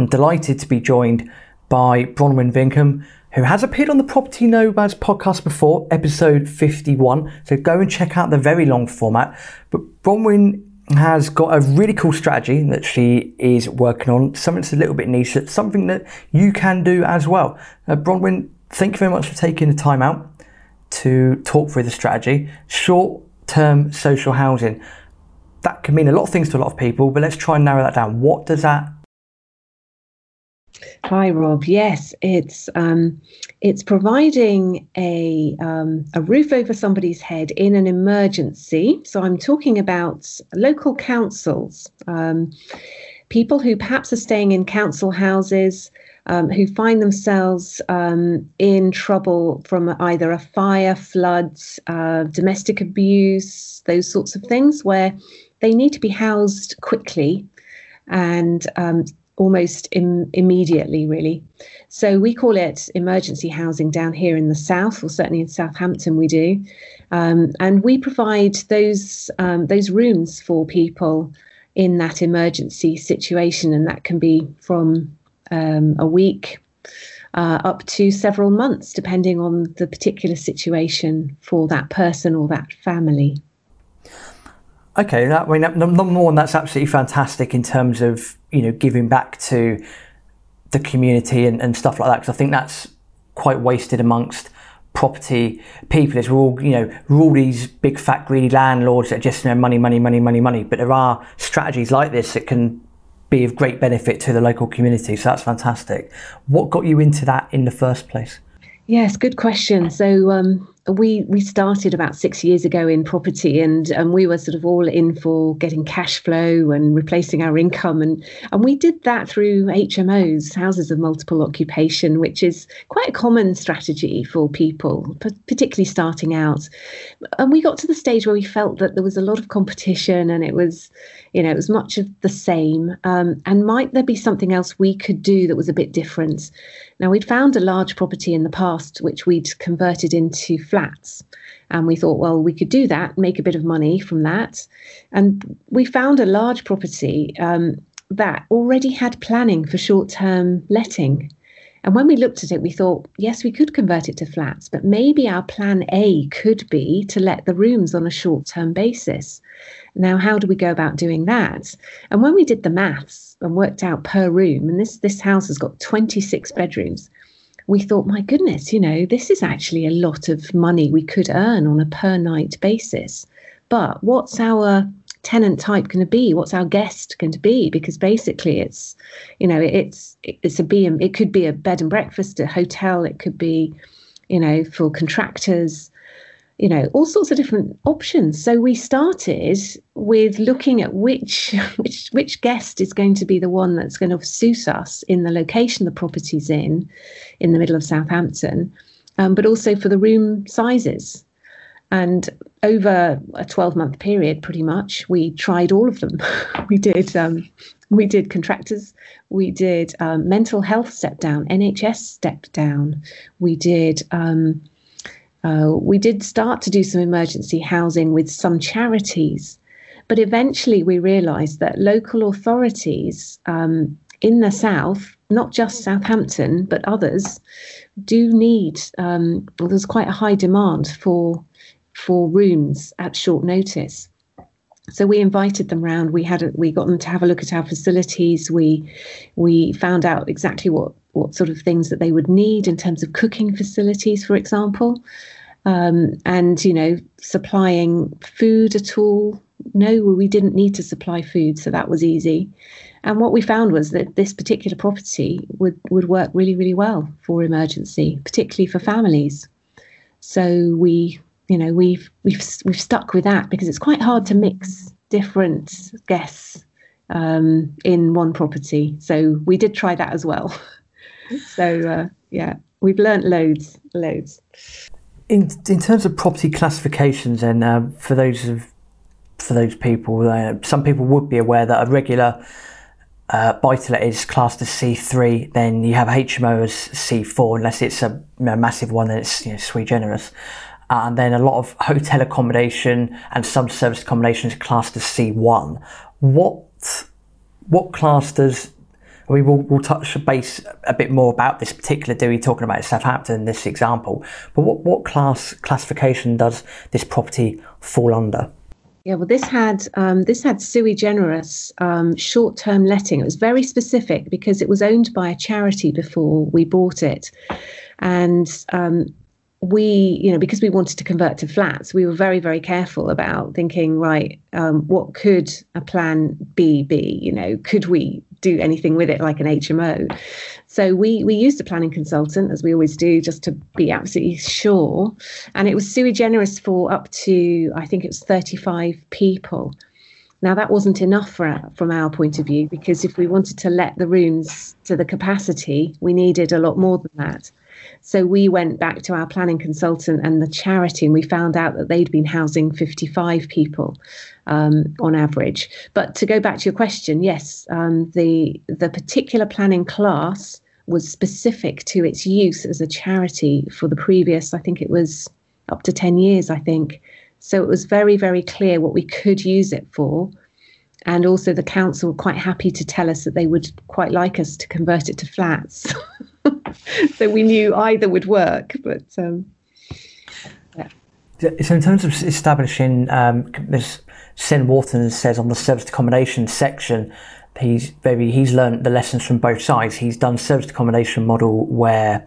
I'm delighted to be joined by Bronwen Vearncombe, who has appeared on the Property Nomads podcast before, episode 51. So go and check out the very long format. But Bronwen has got a really cool strategy that she is working on, something that's a little bit niche, something that you can do as well. Uh, Bronwen, thank you very much for taking the time out to talk through the strategy. Short term social housing. That can mean a lot of things to a lot of people, but let's try and narrow that down. What does that Hi, Rob. Yes, it's um, it's providing a um, a roof over somebody's head in an emergency. So I'm talking about local councils, um, people who perhaps are staying in council houses. Um, who find themselves um, in trouble from either a fire, floods, uh, domestic abuse, those sorts of things, where they need to be housed quickly and um, almost Im- immediately, really. So we call it emergency housing down here in the south, or certainly in Southampton we do, um, and we provide those um, those rooms for people in that emergency situation, and that can be from um, a week. Uh, up to several months, depending on the particular situation for that person or that family. Okay, that, I mean, number one, that's absolutely fantastic in terms of you know giving back to the community and, and stuff like that. Because I think that's quite wasted amongst property people. Is we're all you know we're all these big fat greedy landlords that just you know money, money, money, money, money. But there are strategies like this that can be of great benefit to the local community. So that's fantastic. What got you into that in the first place? Yes, good question. So um, we we started about six years ago in property, and and we were sort of all in for getting cash flow and replacing our income, and and we did that through HMOs, houses of multiple occupation, which is quite a common strategy for people, particularly starting out. And we got to the stage where we felt that there was a lot of competition, and it was, you know, it was much of the same. Um, and might there be something else we could do that was a bit different? Now, we'd found a large property in the past which we'd converted into flats. And we thought, well, we could do that, make a bit of money from that. And we found a large property um, that already had planning for short term letting. And when we looked at it, we thought, yes, we could convert it to flats, but maybe our plan A could be to let the rooms on a short term basis. Now, how do we go about doing that? And when we did the maths and worked out per room, and this, this house has got 26 bedrooms, we thought, my goodness, you know, this is actually a lot of money we could earn on a per night basis. But what's our tenant type going to be? What's our guest going to be? Because basically, it's, you know, it's it's a and it could be a bed and breakfast, a hotel. It could be, you know, for contractors you know all sorts of different options so we started with looking at which which which guest is going to be the one that's going to suit us in the location the property's in in the middle of southampton um, but also for the room sizes and over a 12 month period pretty much we tried all of them we did um, we did contractors we did um, mental health step down nhs step down we did um, uh, we did start to do some emergency housing with some charities, but eventually we realised that local authorities um, in the south, not just Southampton, but others, do need. Um, there's quite a high demand for for rooms at short notice. So we invited them round. We had a, we got them to have a look at our facilities. We we found out exactly what what sort of things that they would need in terms of cooking facilities, for example, um, and you know supplying food at all. No, we didn't need to supply food, so that was easy. And what we found was that this particular property would would work really really well for emergency, particularly for families. So we you know we've we've we've stuck with that because it's quite hard to mix different guests um, in one property. So we did try that as well. so uh, yeah, we've learnt loads, loads. In in terms of property classifications, and uh, for those of for those people, uh, some people would be aware that a regular uh, buy-to-let is classed as C3. Then you have HMO as C4, unless it's a you know, massive one, then it's you know, sui. And then a lot of hotel accommodation and some service accommodation is classed as C1. What what class does we will we'll touch base a bit more about this particular you're talking about Southampton, this example. But what, what class classification does this property fall under? Yeah, well, this had um, this had sui generis um, short-term letting. It was very specific because it was owned by a charity before we bought it, and um, we, you know, because we wanted to convert to flats, we were very, very careful about thinking, right, um, what could a plan B be? You know, could we do anything with it like an HMO? So we we used a planning consultant, as we always do, just to be absolutely sure. And it was sui generis for up to, I think it was 35 people. Now that wasn't enough for, from our point of view because if we wanted to let the rooms to the capacity, we needed a lot more than that. So we went back to our planning consultant and the charity, and we found out that they'd been housing 55 people um, on average. But to go back to your question, yes, um, the the particular planning class was specific to its use as a charity for the previous, I think it was up to 10 years, I think. So it was very, very clear what we could use it for. And also, the council were quite happy to tell us that they would quite like us to convert it to flats. so we knew either would work. But um, yeah. So in terms of establishing, um, this Sen Wharton says on the service accommodation section, he's very he's learned the lessons from both sides. He's done service accommodation model where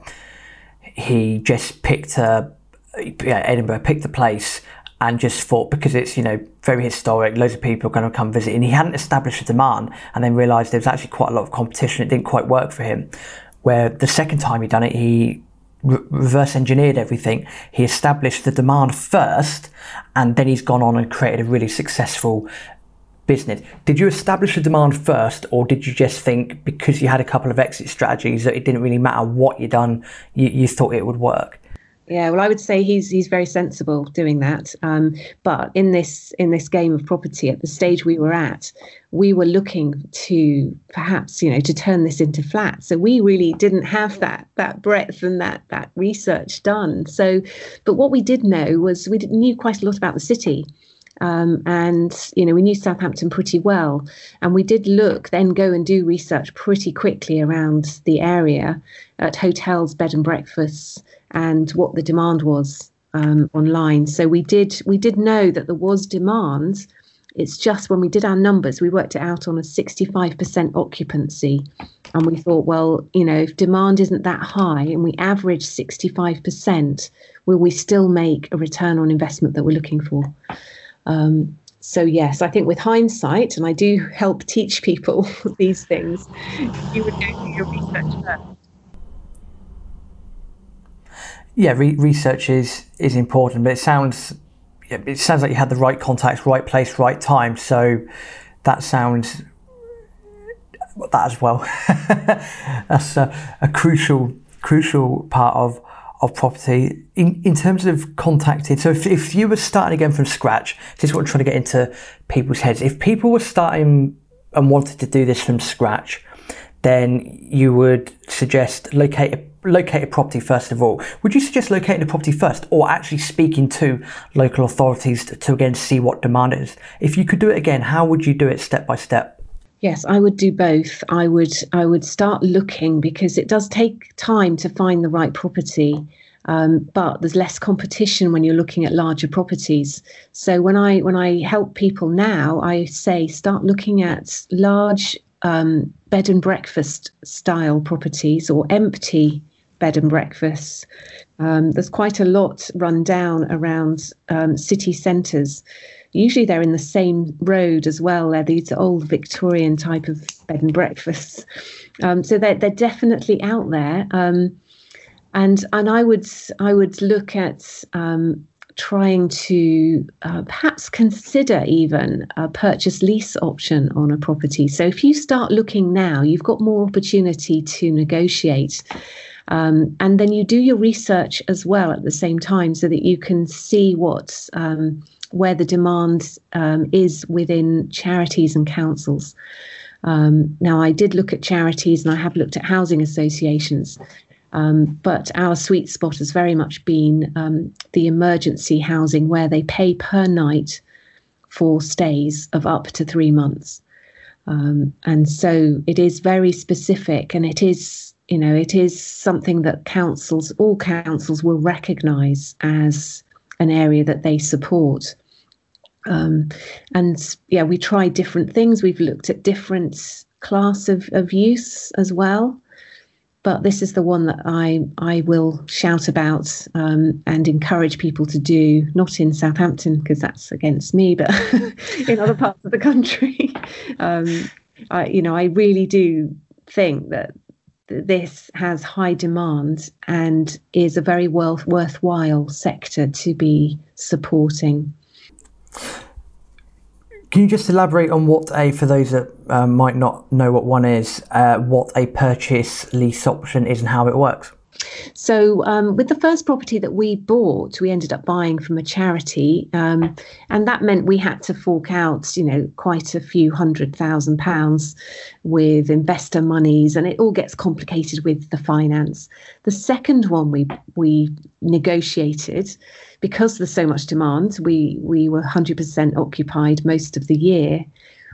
he just picked a yeah, Edinburgh picked a place and just thought because it's you know very historic, loads of people are going to come visit, and he hadn't established a demand, and then realised there was actually quite a lot of competition. It didn't quite work for him where the second time he done it, he re- reverse engineered everything. He established the demand first, and then he's gone on and created a really successful business. Did you establish the demand first, or did you just think because you had a couple of exit strategies that it didn't really matter what you'd done, you, you thought it would work? Yeah, well, I would say he's he's very sensible doing that. Um, but in this in this game of property, at the stage we were at, we were looking to perhaps you know to turn this into flats. So we really didn't have that that breadth and that that research done. So, but what we did know was we knew quite a lot about the city. Um, and you know we knew Southampton pretty well, and we did look then go and do research pretty quickly around the area at hotels, bed and breakfasts, and what the demand was um, online. So we did we did know that there was demand. It's just when we did our numbers, we worked it out on a 65% occupancy. And we thought, well, you know, if demand isn't that high and we average 65%, will we still make a return on investment that we're looking for? Um, so, yes, I think with hindsight, and I do help teach people these things, you would go through your research first yeah, re- research is is important, but it sounds it sounds like you had the right contacts, right place, right time. So that sounds that as well. That's a, a, crucial crucial part of of property in, in terms of contacted. So if, if you were starting again from scratch, this is what I'm trying to get into people's heads. If people were starting and wanted to do this from scratch, then you would suggest locate a locate a property first of all. Would you suggest locating a property first or actually speaking to local authorities to, to, again see what demand is? If you could do it again, how would you do it step by step? Yes, I would do both. I would I would start looking because it does take time to find the right property. Um, but there's less competition when you're looking at larger properties. So when I when I help people now, I say start looking at large um, bed and breakfast style properties or empty bed and breakfasts. Um, there's quite a lot run down around um, city centres. Usually they're in the same road as well. They're these old Victorian type of bed and breakfasts. Um, so they're, they're definitely out there. Um, and and I would I would look at um, trying to uh, perhaps consider even a purchase lease option on a property. So if you start looking now, you've got more opportunity to negotiate. Um, and then you do your research as well at the same time so that you can see what um, where the demand um, is within charities and councils. Um, now, I did look at charities and I have looked at housing associations, um, but our sweet spot has very much been um, the emergency housing where they pay per night for stays of up to three months. Um, and so it is very specific and it is, you know, it is something that councils, all councils will recognise as an area that they support. Um, and yeah, we try different things. We've looked at different class of, of use as well but this is the one that I I will shout about um, and encourage people to do. Not in Southampton because that's against me, but in other parts of the country. Um, I, you know, I really do think that this has high demand and is a very well, worthwhile sector to be supporting. Can you just elaborate on what a, for those that uh, might not know what one is, uh, what a purchase lease option is and how it works? So, um, with the first property that we bought, we ended up buying from a charity, um, and that meant we had to fork out, you know, quite a few hundred thousand pounds with investor monies, and it all gets complicated with the finance. The second one we we negotiated because there's so much demand. We we were 100% occupied most of the year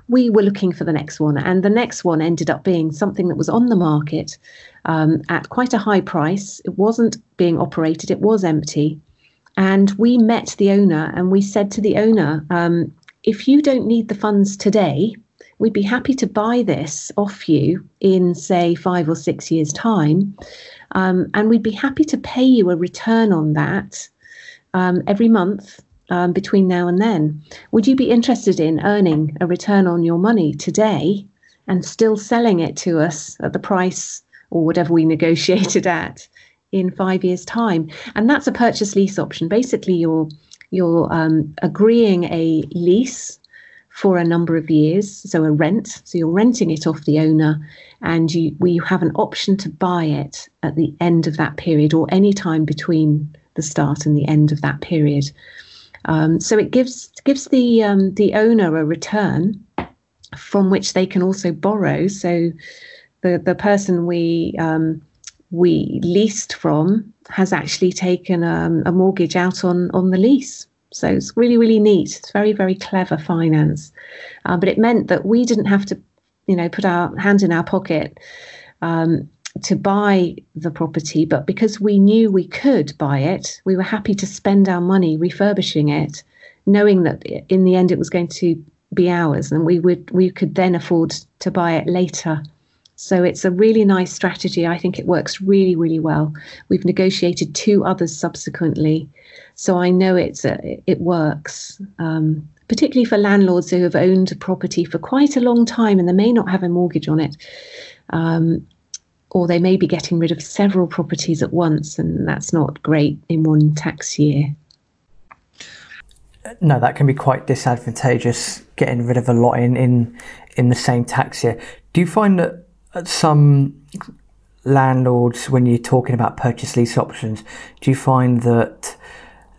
we were looking for the next one, and the next one ended up being something that was on the market um, at quite a high price. It wasn't being operated, it was empty. And we met the owner and we said to the owner, um, if you don't need the funds today, we'd be happy to buy this off you in, say, five or six years' time. Um, and we'd be happy to pay you a return on that um, every month um, between now and then. Would you be interested in earning a return on your money today and still selling it to us at the price or whatever we negotiated at in five years' time? And that's a purchase lease option. Basically, you're you're um, agreeing a lease for a number of years, so a rent. So you're renting it off the owner, and you we have an option to buy it at the end of that period or any time between the start and the end of that period. Um, so it gives gives the um, the owner a return from which they can also borrow. So the the person we um, we leased from has actually taken um, a mortgage out on on the lease. So it's really really neat. It's very very clever finance, uh, but it meant that we didn't have to, you know, put our hands in our pocket. Um, to buy the property, but because we knew we could buy it, we were happy to spend our money refurbishing it, knowing that in the end it was going to be ours and we would we could then afford to buy it later. So it's a really nice strategy. I think it works really, really well. We've negotiated two others subsequently, so I know it's a, it works. Um, particularly for landlords who have owned a property for quite a long time and they may not have a mortgage on it. Um, or they may be getting rid of several properties at once, and that's not great in one tax year. No, that can be quite disadvantageous getting rid of a lot in, in in the same tax year. Do you find that some landlords, when you're talking about purchase lease options, do you find that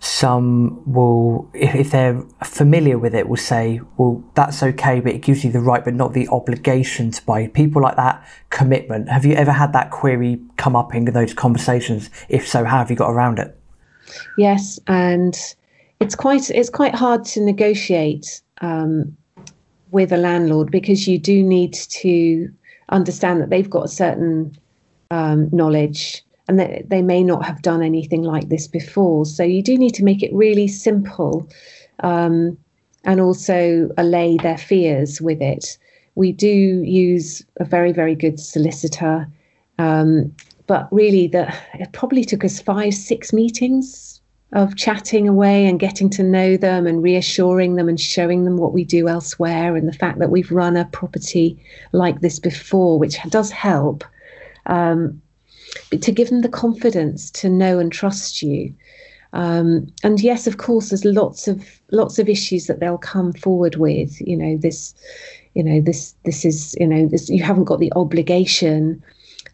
some will, if, they're familiar with it, will say, well, that's okay, but it gives you the right, but not the obligation to buy. People like that commitment. Have you ever had that query come up in those conversations? If so, how have you got around it? Yes, and it's quite it's quite hard to negotiate um, with a landlord because you do need to understand that they've got a certain um, knowledge and that they may not have done anything like this before. So you do need to make it really simple um, and also allay their fears with it. We do use a very, very good solicitor, um, but really, the, it probably took us five, six meetings of chatting away and getting to know them and reassuring them and showing them what we do elsewhere and the fact that we've run a property like this before, which does help. Um, to give them the confidence to know and trust you. Um, and yes, of course, there's lots of lots of issues that they'll come forward with. You know, this, you know, this this is you know, this, you haven't got the obligation.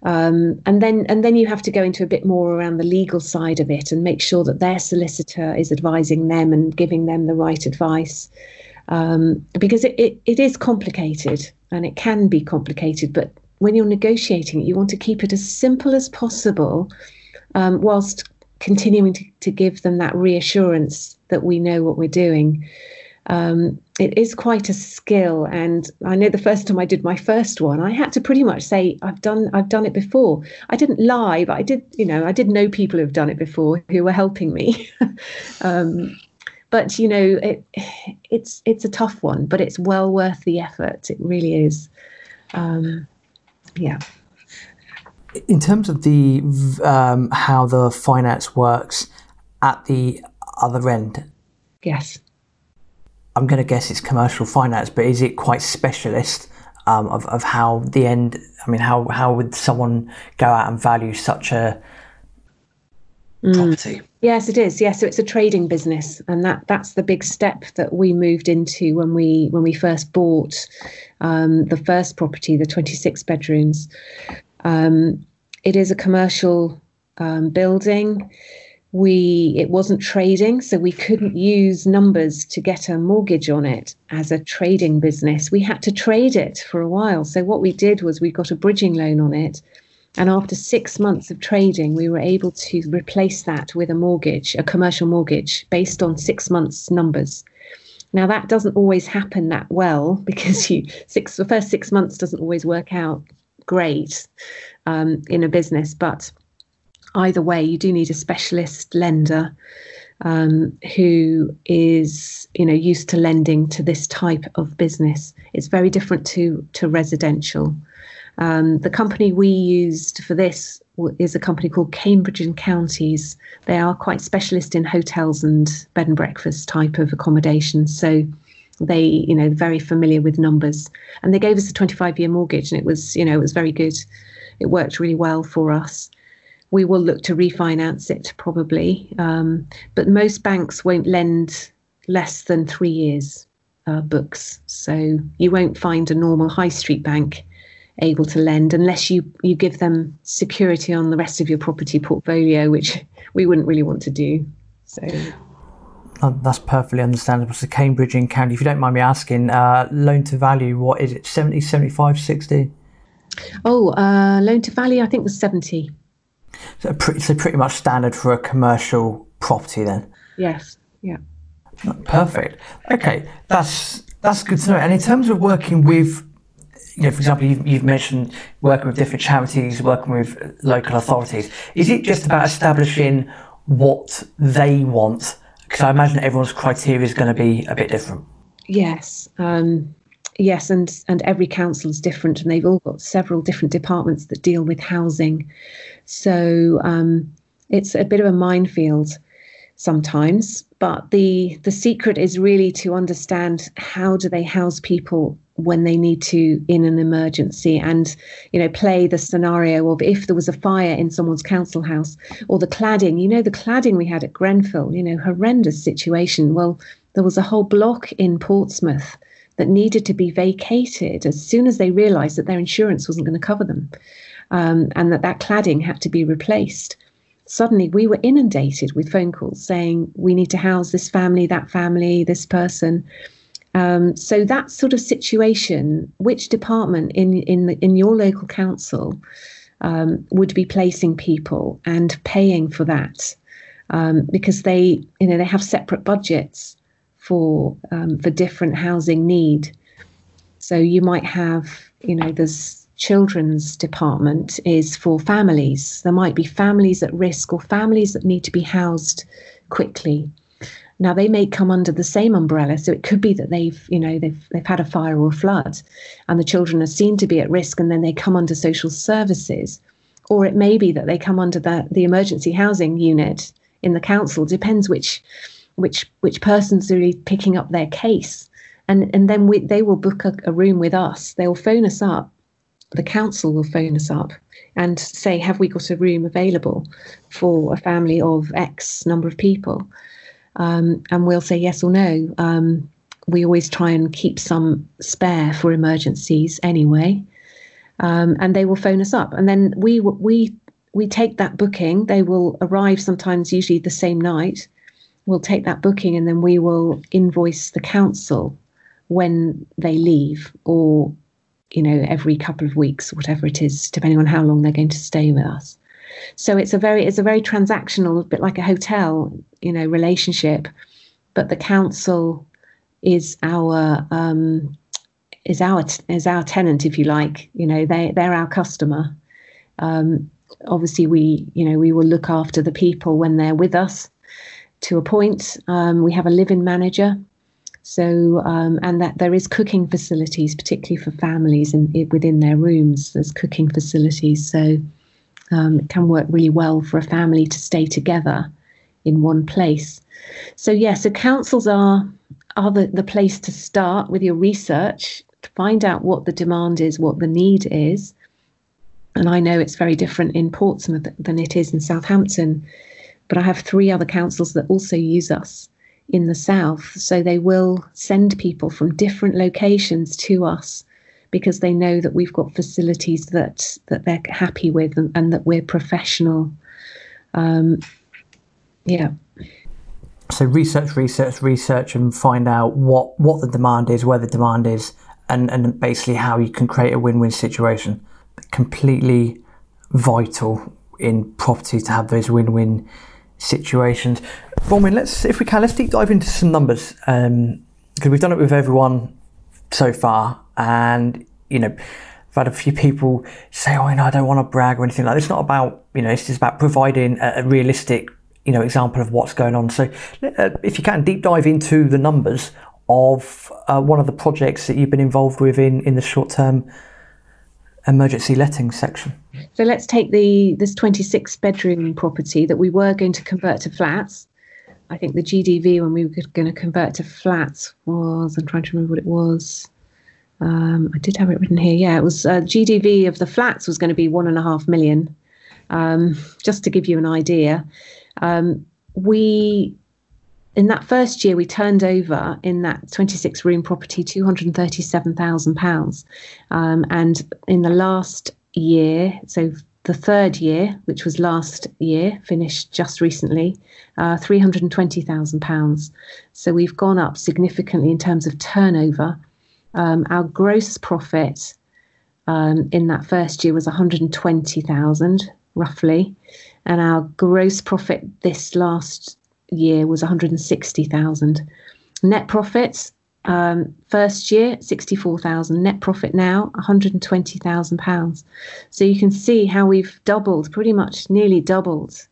Um, and then and then you have to go into a bit more around the legal side of it and make sure that their solicitor is advising them and giving them the right advice um, because it, it, it is complicated and it can be complicated but when you're negotiating you want to keep it as simple as possible, um, whilst continuing to, to give them that reassurance that we know what we're doing. um, it is quite a skill. And I know the first time I did my first one, I had to pretty much say, I've done, I've done it before. I didn't lie, but I did, you know, I did know people who've done it before who were helping me. um, but you know, it, it's it's a tough one, but it's well worth the effort. It really is. Um, yeah. In terms of the um, how the finance works at the other end, yes I'm going to guess it's commercial finance, but is it quite specialist um, of, of how the end? I mean, how, how would someone go out and value such a property? Mm. Yes, it is. Yes, so it's a trading business, and that that's the big step that we moved into when we when we first bought um, the first property, the 26 bedrooms. Um, it is a commercial um, building we it wasn't trading so we couldn't use numbers to get a mortgage on it as a trading business we had to trade it for a while so what we did was we got a bridging loan on it and after 6 months of trading we were able to replace that with a mortgage a commercial mortgage based on 6 months numbers now that doesn't always happen that well because you six the first 6 months doesn't always work out great um, in a business but either way, you do need a specialist lender um, who is, you know, used to lending to this type of business. It's very different to to residential. Um, the company we used for this is a company called Cambridge and Counties. They are quite specialist in hotels and bed and breakfast type of accommodation. So they, you know, very familiar with numbers. And they gave us a 25 year mortgage, and it was, you know, it was very good. It worked really well for us we will look to refinance it probably. Um, but most banks won't lend less than three years uh, books. So you won't find a normal high street bank able to lend unless you, you give them security on the rest of your property portfolio, which we wouldn't really want to do. So. that's perfectly understandable. So Cambridge and County, if you don't mind me asking, uh, loan to value, what is it, 70, 75, 60? Oh, uh, loan to value, I think was 70. So pretty, so pretty much standard for a commercial property then. Yes. Yeah. Perfect. Okay, that's that's good to know. And in terms of working with, you know, for example, you've, you've mentioned working with different charities, working with local authorities. Is it just about establishing what they want? Because I imagine everyone's criteria is going to be a bit different. Yes. Um, yes, and and every council is different, and they've all got several different departments that deal with housing. So um, it's a bit of a minefield sometimes. But the the secret is really to understand how do they house people when they need to in an emergency and you know play the scenario of if there was a fire in someone's council house or the cladding you know the cladding we had at grenfell you know horrendous situation well there was a whole block in portsmouth that needed to be vacated as soon as they realized that their insurance wasn't going to cover them um, and that that cladding had to be replaced. Suddenly, we were inundated with phone calls saying, We need to house this family, that family, this person. Um, so that sort of situation, which department in in in your local council um, would be placing people and paying for that, um, because they you know they have separate budgets for um, for different housing need. So you might have you know there's children's department is for families. There might be families at risk or families that need to be housed quickly. Now they may come under the same umbrella, so it could be that they've, you know, they've they've had a fire or a flood, and the children are seen to be at risk, and then they come under social services, or it may be that they come under the the emergency housing unit in the council. Depends which which which person's really picking up their case, and and then we, they will book a, a room with us. They will phone us up the council will phone us up and say, Have we got a room available for a family of X number of people? Um, and we'll say yes or no. Um, we always try and keep some spare for emergencies anyway. Um, and they will phone us up. And then we, we, we take that booking. They will arrive sometimes, usually the same night. We'll take that booking and then we will invoice the council when they leave or you know, every couple of weeks, whatever it is, depending on how long they're going to stay with us. So it's a very it's a very transactional, a bit like a hotel, you know, relationship. But the council is our um, is our is our tenant, if you like. You know, they they're our customer. Um, obviously, we you know we will look after the people when they're with us to a point. Um, we have a live-in manager, so um, and that there is cooking facilities, particularly for families and within their rooms. There's cooking facilities, so um, it can work really well for a family to stay together in one place. So yeah, so councils are are the, the place to start with your research to find out what the demand is, what the need is. And I know it's very different in Portsmouth than it is in Southampton, but I have three other councils that also use us in the south. So they will send people from different locations to us because they know that we've got facilities that that they're happy with and, and that we're professional. Um, yeah. So research, research, research, and find out what what the demand is, where the demand is, and and basically how you can create a win-win situation. Completely vital in property to have those win-win situations. Bronwen, let's if we can, let's deep dive into some numbers because um, we've done it with everyone so far, and you know. I've had a few people say, "Oh, you know, I don't want to brag or anything like that." It's not about, you know, it's just about providing a, a realistic you know example of what's going on. So, uh, if you can deep dive into the numbers of uh, one of the projects that you've been involved with in in the short term emergency letting section. So let's take the this 26 bedroom property that we were going to convert to flats. I think the GDV when we were going to convert to flats was I'm trying to remember what it was. Um, I did have it written here. Yeah, it was uh, GDV of the flats was going to be one and a half million. Um, just to give you an idea, um, we in that first year we turned over in that 26 room property 237,000 um, pounds. And in the last year so the third year which was last year finished just recently uh, 320,000 pounds. So we've gone up significantly in terms of turnover. Um, our gross profit um, in that first year was 120,000 roughly and our gross profit this last year was 160,000. Net profits um, first year 64,000. Net profit now 120,000 pounds. So you can see how we've doubled, pretty much nearly doubled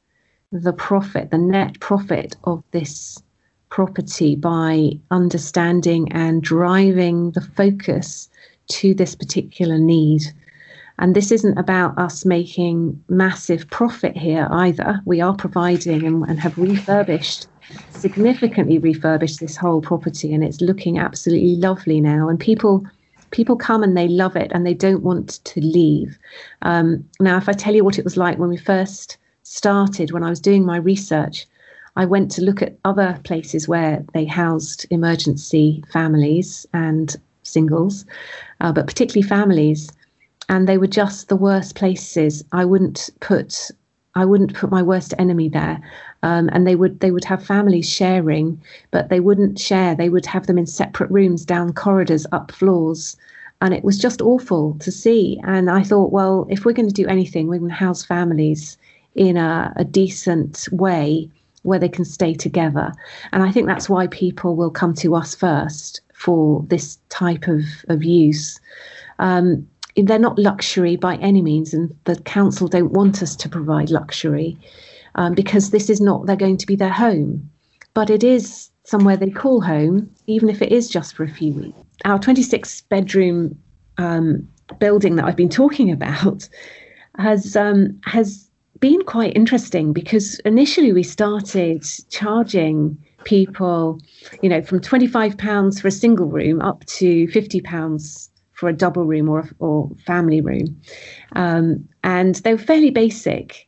the profit, the net profit of this property by understanding and driving the focus to this particular need. And this isn't about us making massive profit here either. We are providing and, and, have refurbished, significantly refurbished this whole property, and it's looking absolutely lovely now. And people people come and they love it and they don't want to leave. Um, now, if I tell you what it was like when we first started, when I was doing my research, I went to look at other places where they housed emergency families and singles, uh, but particularly families and they were just the worst places. I wouldn't put I wouldn't put my worst enemy there. Um, and they would they would have families sharing, but they wouldn't share. They would have them in separate rooms, down corridors, up floors, and it was just awful to see. And I thought, well, if we're going to do anything, we're going to house families in a, a decent way where they can stay together. And I think that's why people will come to us first for this type of of use. Um, they're not luxury by any means, and the council don't want us to provide luxury um, because this is not they're going to be their home, but it is somewhere they call home, even if it is just for a few weeks. Our 26 bedroom um, building that I've been talking about has um, has been quite interesting because initially we started charging people, you know, from 25 pounds for a single room up to 50 pounds for a double room or or family room, um, and they were fairly basic.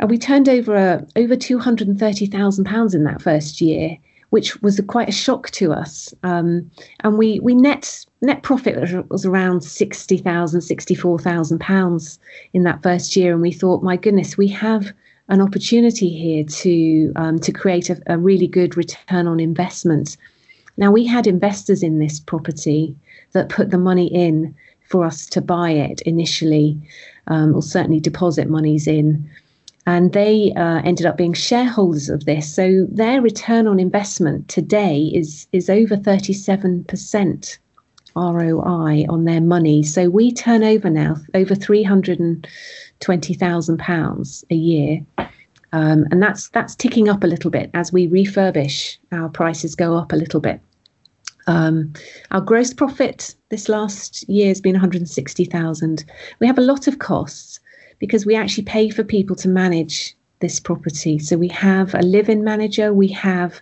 And we turned over uh, over two hundred and thirty thousand pounds in that first year, which was a, quite a shock to us. Um, and we we net net profit was around sixty four thousand pounds in that first year, and we thought, my goodness, we have an opportunity here to um, to create a, a really good return on investment. Now we had investors in this property that put the money in for us to buy it initially, um, or certainly deposit monies in. and they uh, ended up being shareholders of this. So their return on investment today is is over 37% ROI on their money. So we turn over now over 320,000 pounds a year. Um, and that's that's ticking up a little bit as we refurbish. Our prices go up a little bit. Um, our gross profit this last year has been 160,000. We have a lot of costs, because we actually pay for people to manage this property. So we have a live-in manager, we have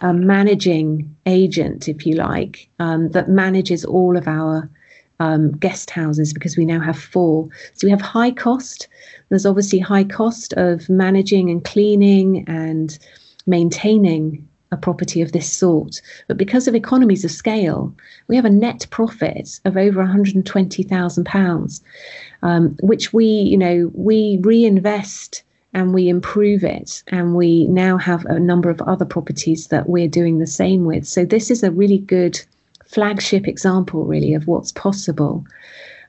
a managing agent, if you like, um, that manages all of our um, guest houses because we now have four. So we have high cost. There's obviously high cost of managing and cleaning and maintaining a property of this sort. But because of economies of scale, we have a net profit of over £120,000, um, which we, you know, we reinvest and we improve it. And we now have a number of other properties that we're doing the same with. So this is a really good flagship example, really, of what's possible.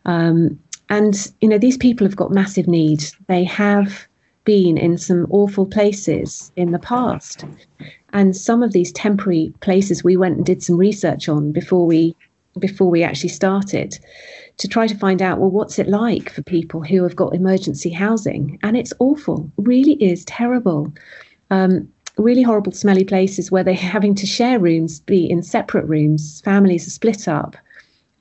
Um, and, you know, these people have got massive needs. They have been in some awful places in the past. And some of these temporary places we went and did some research on before we before we actually started to try to find out well what's it like for people who have got emergency housing? And it's awful. Really is terrible. Um, really horrible smelly places where they're having to share rooms be in separate rooms. Families are split up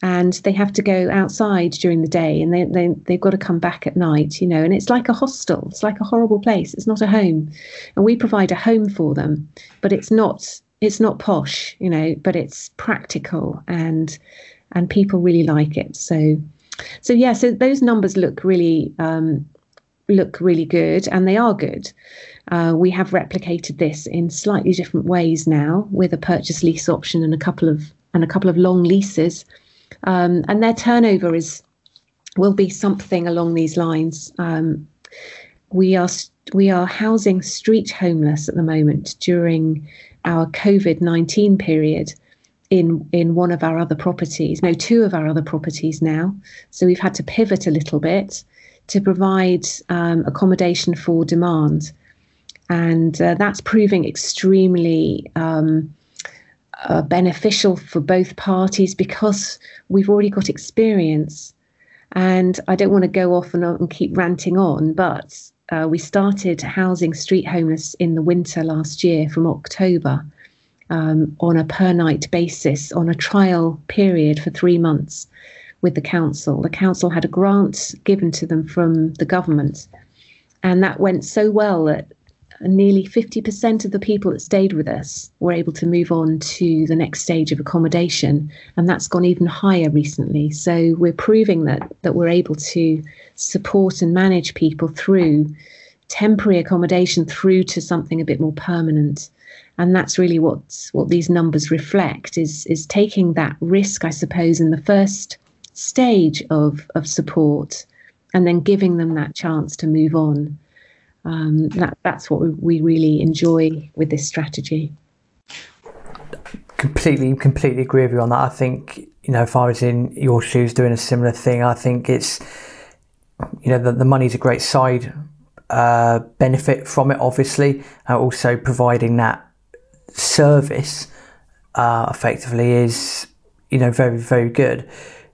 and they have to go outside during the day and they, they, they've got to come back at night you know and it's like a hostel it's like a horrible place it's not a home. And we provide a home for them but it's not it's not posh you know but it's practical and and people really like it. So so yeah so those numbers look really um, look really good and they are good. Uh, we have replicated this in slightly different ways now with a purchase lease option and a couple of and a couple of long leases um, and their turnover is will be something along these lines. Um, we are we are housing street homeless at the moment during our COVID nineteen period in in one of our other properties. No, two of our other properties now. So we've had to pivot a little bit to provide um, accommodation for demand, and uh, that's proving extremely um, uh, beneficial for both parties because we've already got experience. And I don't want to go off and, and keep ranting on, but uh, we started housing street homeless in the winter last year from October um, on a per night basis on a trial period for three months with the council. The council had a grant given to them from the government. And that went so well that nearly 50% of the people that stayed with us were able to move on to the next stage of accommodation and that's gone even higher recently. So we're proving that that we're able to support and manage people through temporary accommodation through to something a bit more permanent. And that's really what what these numbers reflect is is taking that risk i suppose in the first stage of of support and then giving them that chance to move on um, that that's what we, really enjoy with this strategy. Completely, completely agree with you on that. I think you know if I was in your shoes doing a similar thing, I think it's you know the, the money's a great side uh, benefit from it, obviously, uh, also providing that service uh, effectively is you know very very good.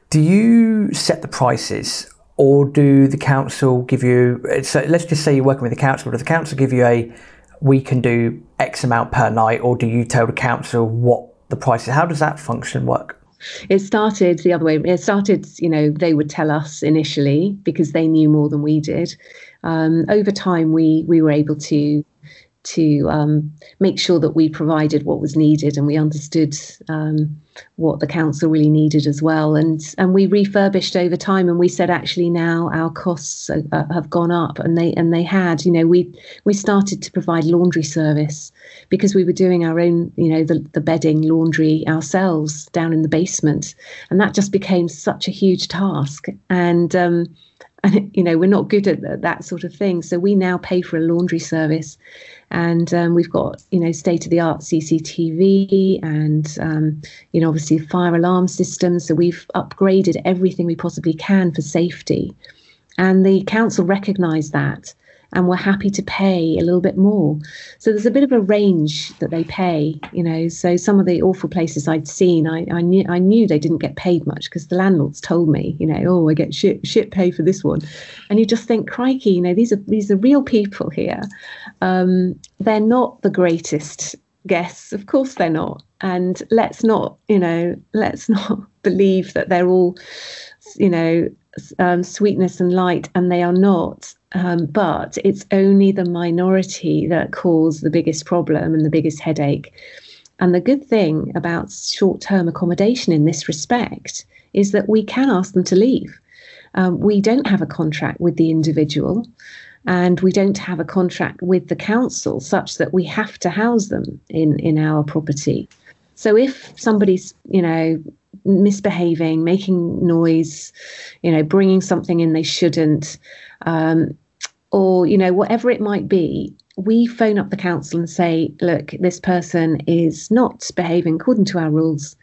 Do you set the prices or do the council give you? So let's just say you're working with the council. Does the council give you a we can do X amount per night, or do you tell the council what the price is? How does that function work? It started the other way. It started, you know, they would tell us initially because they knew more than we did. Um, over time, we we were able to to um, make sure that we provided what was needed and we understood um, what the council really needed as well. And and we refurbished over time, and we said actually now our costs are, have gone up, and they and they had. You know, we we started to provide laundry service because we were doing our own, you know, the the bedding, laundry ourselves down in the basement, and that just became such a huge task. And um, and you know we're not good at that sort of thing so we now pay for a laundry service and um, we've got you know state of the art CCTV and um, you know obviously fire alarm systems. So we've upgraded everything we possibly can for safety, and the council recognised that. And were happy to pay a little bit more. So there's a bit of a range that they pay, you know. So some of the awful places I'd seen, I, I knew I knew they didn't get paid much because the landlords told me, you know, oh, I get shit shit pay for this one, and you just think, crikey, you know, these are these are real people here. Um, they're not the greatest guests, of course they're not, and let's not, you know, let's not believe that they're all, you know, um, sweetness and light, and they are not. Um, but it's only the minority that cause the biggest problem and the biggest headache. And the good thing about short term accommodation in this respect is that we can ask them to leave. Um, we don't have a contract with the individual and we don't have a contract with the council such that we have to house them in, in our property. So if somebody's, you know, misbehaving, making noise, you know, bringing something in they shouldn't, um, or you know, whatever it might be, we phone up the council and say, look, this person is not behaving according to our rules.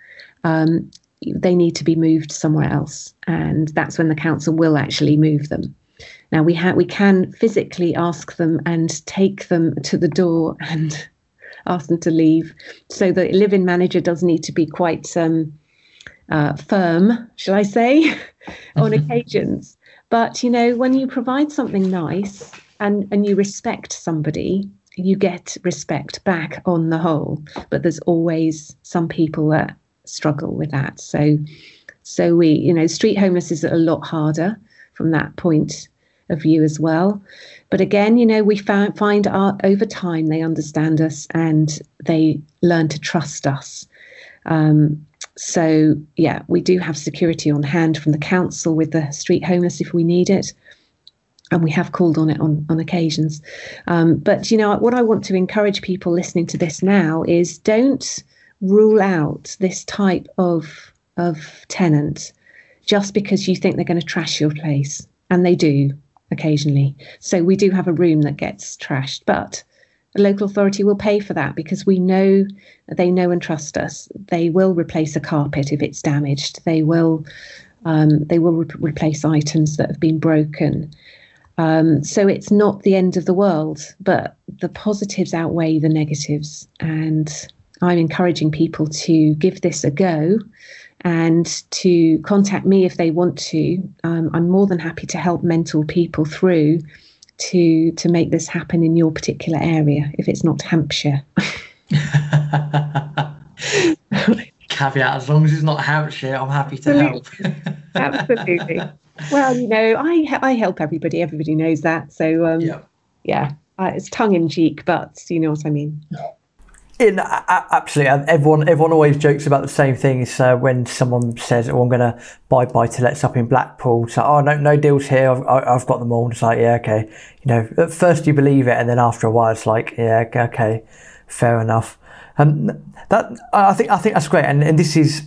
Um, they need to be moved somewhere else, and that's when the council will actually move them. Now we have we can physically ask them and take them to the door and ask them to leave. So the live-in manager does need to be quite um, uh, firm, shall I say, on occasions. But you know, when you provide something nice and and you respect somebody, you get respect back on the whole. But there's always some people that struggle with that. So so we, you know, street homeless is a lot harder from that point of view as well. But again, you know, we find, find our, over time they understand us and they learn to trust us. Um, so, yeah, we do have security on hand from the council with the street homeless if we need it. And we have called on it on, on occasions. Um, but, you know, what I want to encourage people listening to this now is don't rule out this type of, of tenant just because you think they're going to trash your place. And they do occasionally. So we do have a room that gets trashed, but a local authority will pay for that because we know they know and trust us. They will replace a carpet if it's damaged. They will um, they will re- replace items that have been broken. Um, so it's not the end of the world, but the positives outweigh the negatives. And I'm encouraging people to give this a go and to contact me if they want to. Um, I'm more than happy to help mentor people through to to make this happen in your particular area if it's not Hampshire. Caveat: As long as it's not Hampshire, I'm happy to Absolutely. help. Absolutely. Well, you know, I I help everybody. Everybody knows that. So um, yeah, yeah, uh, it's tongue in cheek, but you know what I mean. In, absolutely, everyone everyone always jokes about the same thing. Is uh, when someone says, "Oh, I'm going to buy buy to lets up in Blackpool." So, oh no, no deals here. I've, I've got them all. It's like, yeah, okay. You know, at first you believe it, and then after a while, it's like, yeah, okay, fair enough. And that I think I think that's great. And, and this is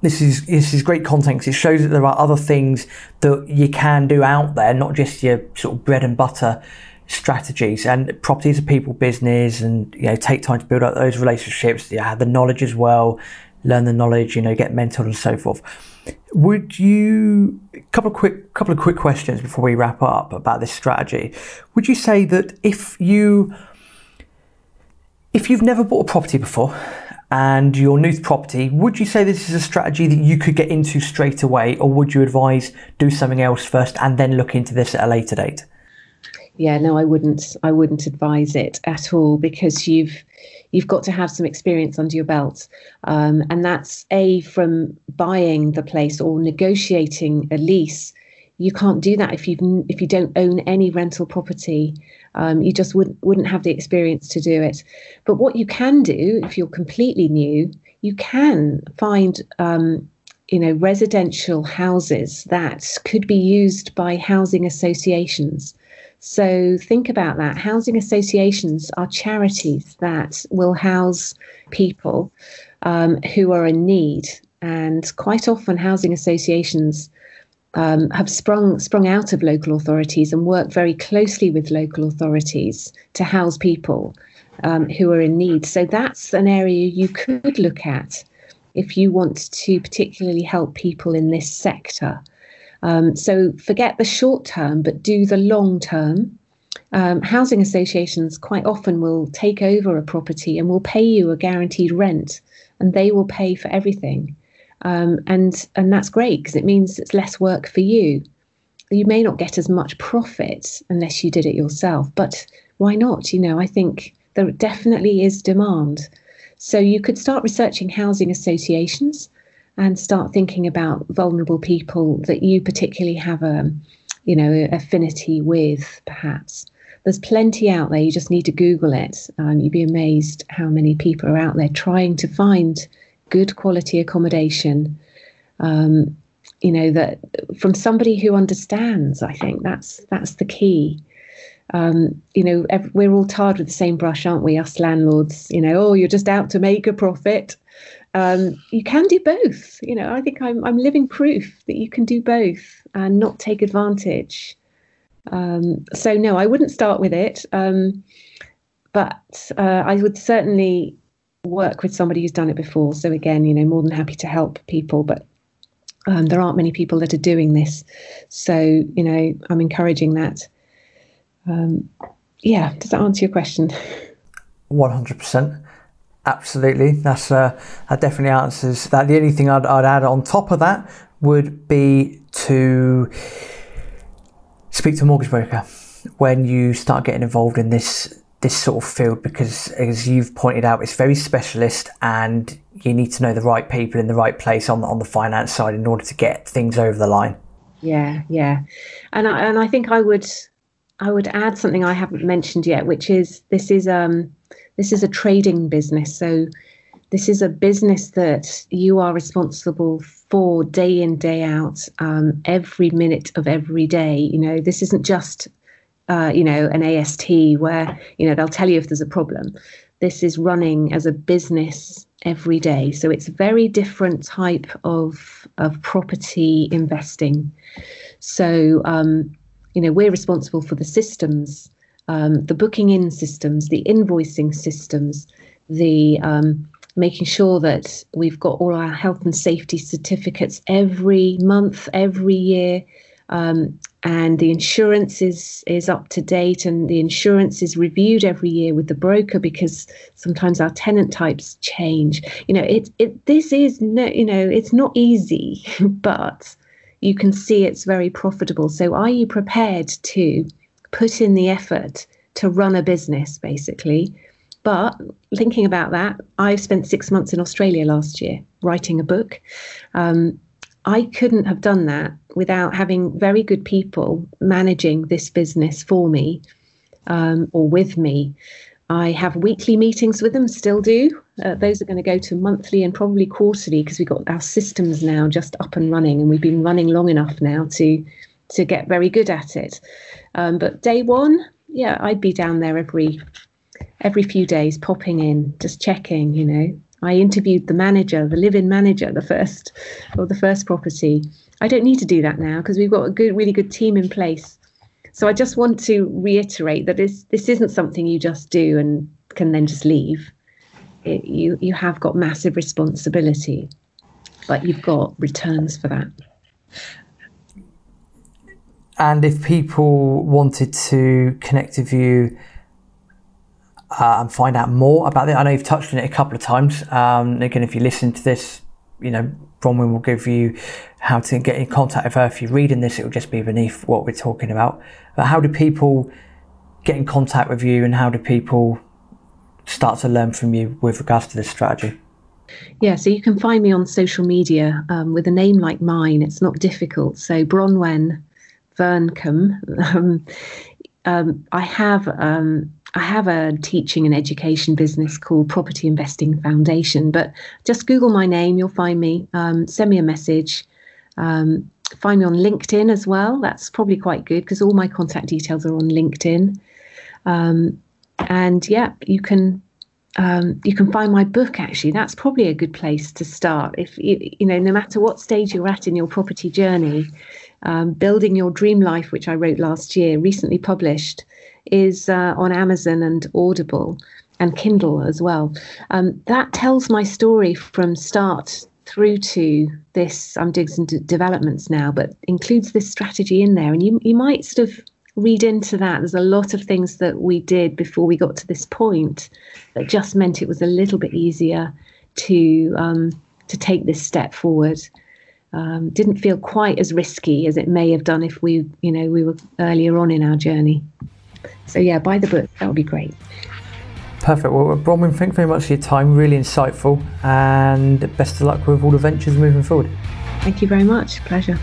this is this is great content because it shows that there are other things that you can do out there, not just your sort of bread and butter strategies and property is a people business and you know take time to build up those relationships have the knowledge as well learn the knowledge you know get mentored and so forth would you a couple of quick couple of quick questions before we wrap up about this strategy would you say that if you if you've never bought a property before and you're new to property, would you say this is a strategy that you could get into straight away, or would you advise do something else first and then look into this at a later date? Yeah, no, I wouldn't. I wouldn't advise it at all because you've you've got to have some experience under your belt, um, and that's a from buying the place or negotiating a lease. You can't do that if you if you don't own any rental property. Um, you just wouldn't wouldn't have the experience to do it. But what you can do if you're completely new, you can find um, you know residential houses that could be used by housing associations. So think about that. Housing associations are charities that will house people um, who are in need, and quite often housing associations um, have sprung sprung out of local authorities and work very closely with local authorities to house people um, who are in need. So that's an area you could look at if you want to particularly help people in this sector. Um, so forget the short term, but do the long term. um, housing associations quite often will take over a property and will pay you a guaranteed rent, and they will pay for everything. Um, and and that's great because it means it's less work for you. You may not get as much profit unless you did it yourself, but why not? You know, I think there definitely is demand. So you could start researching housing associations and start thinking about vulnerable people that you particularly have a, you know, affinity with, perhaps. There's plenty out there. You just need to Google it. Um, you'd be amazed how many people are out there trying to find good quality accommodation. Um, you know that from somebody who understands. I think that's that's the key. Um, you know, we're all tarred with the same brush, aren't we? Us landlords. You know, oh, you're just out to make a profit. Um, you can do both. You know, I think I'm I'm living proof that you can do both and not take advantage. Um, so no, I wouldn't start with it, um, but uh, I would certainly work with somebody who's done it before. So again, you know, more than happy to help people, but um, there aren't many people that are doing this. So you know, I'm encouraging that. Um, yeah, does that answer your question? One hundred percent. Absolutely, that's uh, that definitely answers that. The only thing I'd, I'd add on top of that would be to speak to a mortgage broker when you start getting involved in this this sort of field because as you've pointed out it's very specialist and you need to know the right people in the right place on the, on the finance side in order to get things over the line. Yeah yeah. And I, and I think I would I would add something I haven't mentioned yet which is this is um this is a trading business so this is a business that you are responsible for day in day out um, every minute of every day. You know this isn't just uh, you know an ast where you know they'll tell you if there's a problem. This is running as a business every day. So it's a very different type of of property investing. So um, you know we're responsible for the systems um, the booking in systems the invoicing systems the um, making sure that we've got all our health and safety certificates every month, every year. Um, and the insurance is is up to date and the insurance is reviewed every year with the broker because sometimes our tenant types change you know it it this is no you know it's not easy but you can see it's very profitable so are you prepared to put in the effort to run a business basically but thinking about that, I spent six months in Australia last year writing a book. Um, I couldn't have done that without having very good people managing this business for me um, or with me. I have weekly meetings with them, still do. Uh, those are going to go to monthly and probably quarterly because we've got our systems now just up and running, and we've been running long enough now to to get very good at it. Um, but day one, yeah, I'd be down there every every few days popping in, just checking, you know. I interviewed the manager, the live-in manager, the first or the first property. I don't need to do that now because we've got a good, really good team in place. So I just want to reiterate that this this isn't something you just do and can then just leave. It, you you have got massive responsibility, but you've got returns for that. And if people wanted to connect with you uh, and find out more about it. I know you've touched on it a couple of times. Um, again, if you listen to this, you know, Bronwen will give you how to get in contact with her. If you're reading this, it will just be beneath what we're talking about. But how do people get in contact with you and how do people start to learn from you with regards to this strategy? Yeah, so you can find me on social media um, with a name like mine. It's not difficult. So Bronwen Vearncombe. Um, um, I have um, I have a teaching and education business called Property Investing Foundation, but just Google my name, you'll find me. Um, send me a message. Um, find me on LinkedIn as well. That's probably quite good because all my contact details are on LinkedIn. Um, and yeah, you can um, you can find my book. Actually, that's probably a good place to start. If you, you know, no matter what stage you're at in your property journey, um, building your dream life, which I wrote last year, recently published is uh, on Amazon and Audible and Kindle as well. Um, that tells my story from start through to this. I'm doing some d- developments now, but includes this strategy in there, and you you might sort of read into that. There's a lot of things that we did before we got to this point that just meant it was a little bit easier to um, to take this step forward. Um, didn't feel quite as risky as it may have done if we, you know, we were earlier on in our journey. So yeah, buy the book. That would be great. Perfect. Well, Bronwen, thank you very much for your time. Really insightful, and best of luck with all the ventures moving forward. Thank you very much. Pleasure.